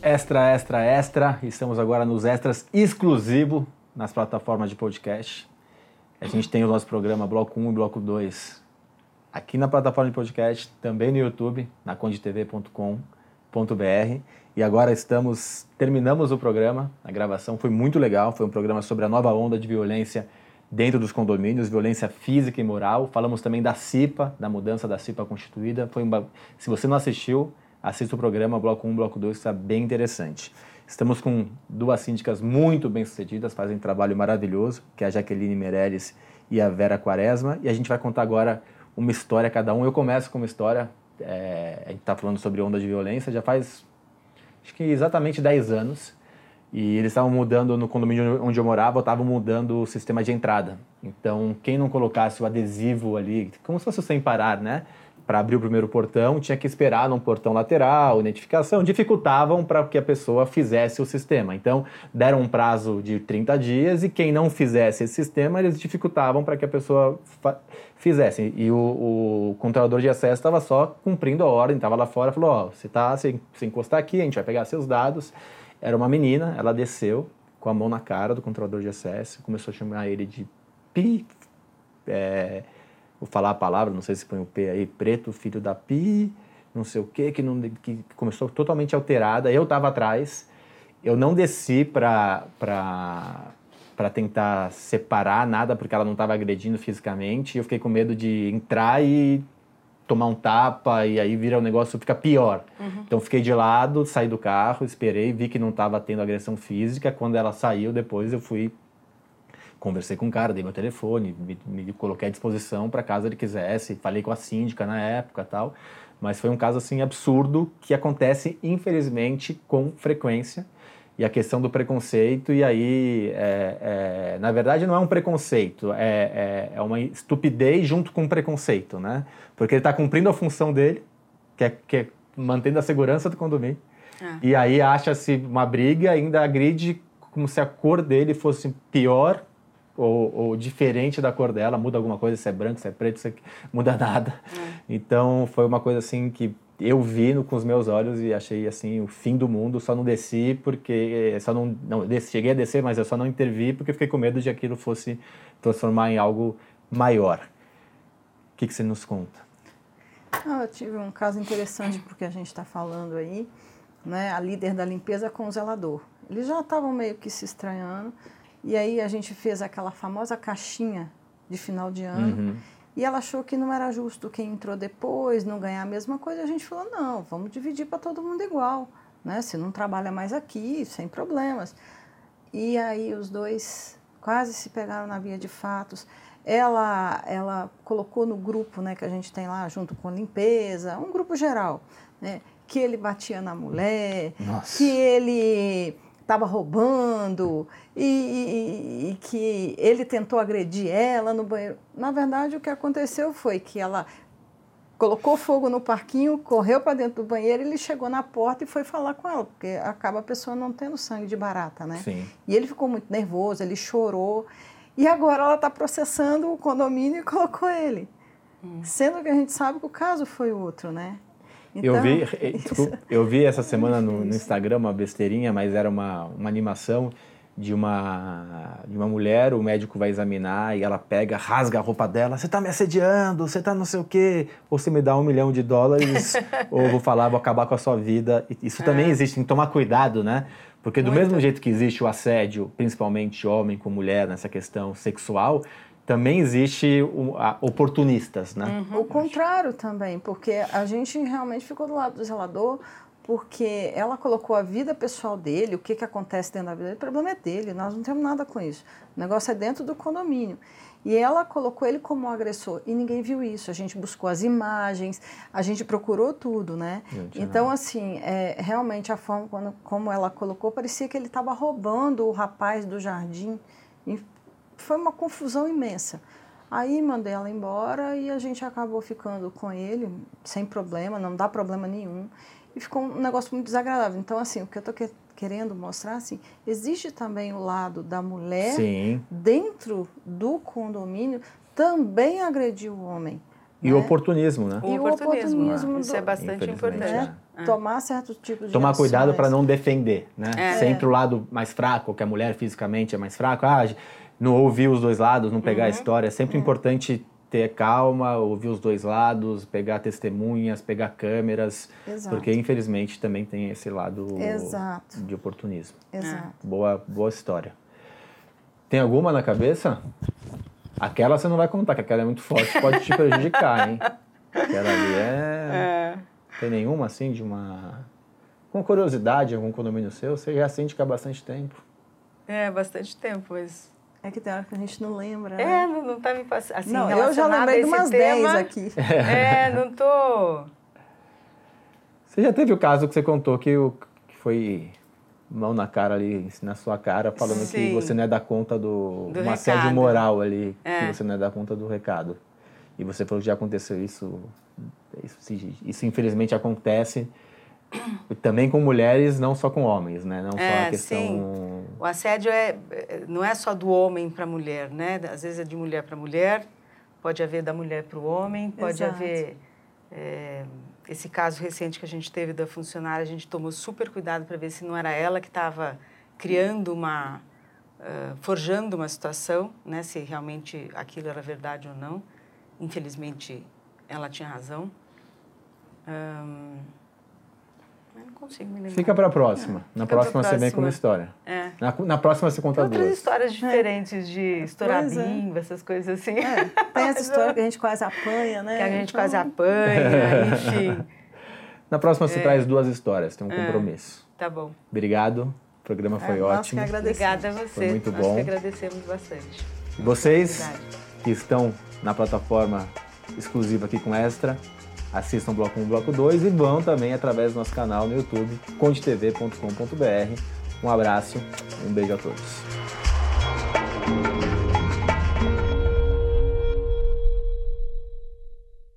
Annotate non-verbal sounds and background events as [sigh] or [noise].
Extra, extra, extra. Estamos agora nos extras exclusivo nas plataformas de podcast. A gente tem o nosso programa Bloco 1 e Bloco 2 aqui na plataforma de podcast, também no YouTube, na condetv.com.br. E agora estamos, terminamos o programa, a gravação foi muito legal, foi um programa sobre a nova onda de violência dentro dos condomínios, violência física e moral. Falamos também da CIPA, da mudança da CIPA constituída. Foi um, se você não assistiu, assista o programa Bloco 1, Bloco 2, que está bem interessante. Estamos com duas síndicas muito bem-sucedidas, fazem um trabalho maravilhoso, que é a Jaqueline Meirelles e a Vera Quaresma. E a gente vai contar agora uma história cada um. Eu começo com uma história, é, a gente está falando sobre onda de violência, já faz acho que exatamente 10 anos. E eles estavam mudando no condomínio onde eu morava, estavam mudando o sistema de entrada. Então, quem não colocasse o adesivo ali, como se fosse sem parar, né? Para abrir o primeiro portão, tinha que esperar num portão lateral, identificação, dificultavam para que a pessoa fizesse o sistema. Então, deram um prazo de 30 dias e quem não fizesse esse sistema, eles dificultavam para que a pessoa fizesse. E o, o controlador de acesso estava só cumprindo a ordem, estava lá fora, falou: Ó, oh, você está sem, sem encostar aqui, a gente vai pegar seus dados. Era uma menina, ela desceu com a mão na cara do controlador de acesso, começou a chamar ele de pi, é, vou falar a palavra, não sei se põe o P aí, preto, filho da pi, não sei o quê, que, não, que começou totalmente alterada. Eu estava atrás, eu não desci para tentar separar nada porque ela não estava agredindo fisicamente. Eu fiquei com medo de entrar e tomar um tapa e aí vira o um negócio fica pior. Uhum. Então fiquei de lado, saí do carro, esperei, vi que não estava tendo agressão física. Quando ela saiu, depois eu fui conversei com o cara, dei meu telefone, me, me coloquei à disposição para caso ele quisesse. Falei com a síndica na época, tal. Mas foi um caso assim absurdo que acontece infelizmente com frequência e a questão do preconceito, e aí, é, é, na verdade, não é um preconceito, é, é, é uma estupidez junto com um preconceito, né? Porque ele está cumprindo a função dele, que é, que é mantendo a segurança do condomínio, ah. e aí acha-se uma briga, ainda agride como se a cor dele fosse pior ou, ou, diferente da cor dela, muda alguma coisa, se é branco, se é preto, se [laughs] muda nada. É. Então, foi uma coisa assim que eu vi no, com os meus olhos e achei assim o fim do mundo. Só não desci porque só não, não desci, cheguei a descer, mas eu só não intervi porque fiquei com medo de aquilo fosse transformar em algo maior. O que, que você nos conta? Ah, eu tive um caso interessante porque a gente está falando aí, né? A líder da limpeza com o zelador. Eles já estavam meio que se estranhando e aí a gente fez aquela famosa caixinha de final de ano. Uhum e ela achou que não era justo quem entrou depois não ganhar a mesma coisa. A gente falou: não, vamos dividir para todo mundo igual. Né? Se não trabalha mais aqui, sem problemas. E aí os dois quase se pegaram na via de fatos. Ela, ela colocou no grupo né, que a gente tem lá, junto com limpeza, um grupo geral, né, que ele batia na mulher, Nossa. que ele estava roubando e, e, e, que ele tentou agredir ela no banheiro. Na verdade, o que aconteceu foi que ela colocou fogo no parquinho, correu para dentro do banheiro, ele chegou na porta e foi falar com ela, porque acaba a pessoa não tendo sangue de barata, né? Sim. E ele ficou muito nervoso, ele chorou. E agora ela está processando o condomínio e [laughs] colocou ele. Hum. Sendo que a gente sabe que o caso foi outro, né? Então, eu, vi, eh, eu vi essa semana no, no, Instagram uma besteirinha, mas era uma, uma animação de uma, de uma mulher, o médico vai examinar e ela pega, rasga a roupa dela, você está me assediando, você está não sei o quê, ou você me dá um milhão de dólares, [laughs] ou vou falar, vou acabar com a sua vida. Isso também é. existe, tem que tomar cuidado, né? Porque do Muito. mesmo jeito que existe o assédio, principalmente homem com mulher, nessa questão sexual, também existe a, oportunistas, né? Uhum. O contrário também, porque a gente realmente ficou do lado do zelador, porque ela colocou a vida pessoal dele, o que, que acontece dentro da vida dele, o problema é dele, nós não temos nada com isso. O negócio é dentro do condomínio. E ela colocou ele como um agressor e ninguém viu isso. A gente buscou as imagens, a gente procurou tudo, né? Então, assim, é, realmente a forma quando, como ela colocou, parecia que ele estava roubando o rapaz do jardim foi uma confusão imensa. Aí mandei ela embora e a gente acabou ficando com ele sem problema, não dá problema nenhum. E ficou um negócio muito desagradável. Então, assim, o que eu estou que, querendo mostrar, assim, existe também o lado da mulher Sim. dentro do condomínio também agredir o homem. E né? o oportunismo, né? E O o oportunismo. oportunismo Isso do- é bastante importante. né? Tomar certos tipos de Tomar cuidado para não defender, né? É. Sempre o lado mais fraco, que a mulher fisicamente é mais fraca. Ah, não ouvir os dois lados, não pegar a história. É sempre importante ter calma, ouvir os dois lados, pegar testemunhas, pegar câmeras, Exato. porque infelizmente também tem esse lado Exato. de oportunismo. Exato. Boa, boa história. Tem alguma na cabeça? Aquela você não vai contar, que aquela é muito forte, pode te prejudicar, hein? Aquela ali é... É. Tem nenhuma, assim, de uma... Com curiosidade, algum condomínio seu? Você já sente que há bastante tempo. É, bastante tempo, mas. É que tem hora que a gente não lembra. É, né? não, não tá me passando. Assim, não, eu já lembrei de umas tema, 10 aqui. [laughs] É, não tô. Você já teve o caso que você contou que, o, que foi mão na cara ali, na sua cara, falando que Sim. você não é da conta do... Do um assédio moral ali, É. que você não é da conta do recado. E você falou que já aconteceu isso... Isso, se- isso infelizmente acontece também com mulheres, não só com homens, né? Não só É, a questão... sim. O assédio é, é- não é só do homem para a mulher, né? Às vezes é de mulher para mulher, pode haver da mulher para o homem, pode Exato. haver. é, esse caso recente que a gente teve da funcionária, a gente tomou super cuidado para ver se não era ela que estava criando uma. ah, forjando uma situação, né? Se realmente aquilo era verdade ou não. Infelizmente, ela tinha razão. Ahn, eu não consigo me lembrar. Fica para a próxima. na Fica pra próxima você vem com uma próxima. história. É. Na, na próxima você conta Outras duas. histórias diferentes de estourar Pois é. bimba, essas coisas assim. É, tem essa história que a gente quase apanha, né? que a gente Então, quase apanha, enfim. [laughs] Na próxima É. você traz duas histórias, tem um compromisso. Tá bom. Obrigado. O programa é, foi nós ótimo. que. Obrigada a você. Foi muito Nós bom. que agradecemos bastante. Vocês Verdade. que estão na plataforma exclusiva aqui com Extra, assistam Bloco 1 Bloco 2 e vão também através do nosso canal no YouTube, contetv.com.br. Um abraço, um beijo a todos.